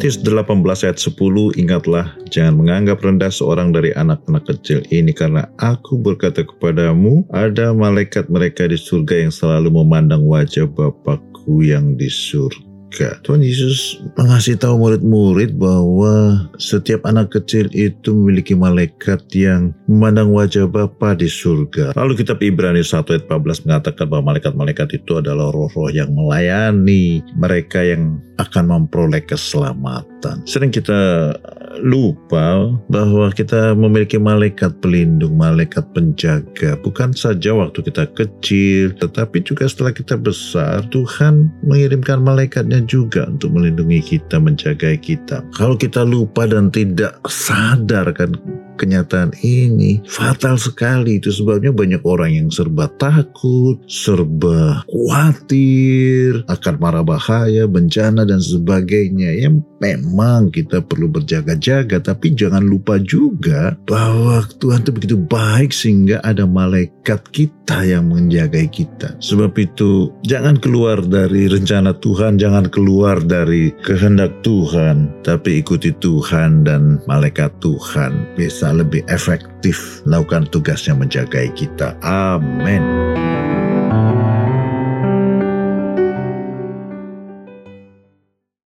Matius 18 ayat 10, ingatlah jangan menganggap rendah seorang dari anak-anak kecil ini karena aku berkata kepadamu ada malaikat mereka di surga yang selalu memandang wajah Bapakku yang di surga Tuhan Yesus mengasih tahu murid-murid bahwa setiap anak kecil itu memiliki malaikat yang memandang wajah Bapa di surga. Lalu kitab Ibrani 1 ayat 14 mengatakan bahwa malaikat-malaikat itu adalah roh-roh yang melayani mereka yang akan memperoleh keselamatan. Sering kita lupa bahwa kita memiliki malaikat pelindung, malaikat penjaga. Bukan saja waktu kita kecil, tetapi juga setelah kita besar, Tuhan mengirimkan malaikatnya juga untuk melindungi kita, menjaga kita. Kalau kita lupa dan tidak sadar kan kenyataan ini fatal sekali itu sebabnya banyak orang yang serba takut, serba khawatir akan marah bahaya, bencana dan sebagainya. Yang memang kita perlu berjaga-jaga tapi jangan lupa juga bahwa Tuhan itu begitu baik sehingga ada malaikat kita yang menjaga kita. Sebab itu jangan keluar dari rencana Tuhan, jangan keluar dari kehendak Tuhan, tapi ikuti Tuhan dan malaikat Tuhan. Bisa lebih efektif melakukan tugasnya menjaga kita. Amin.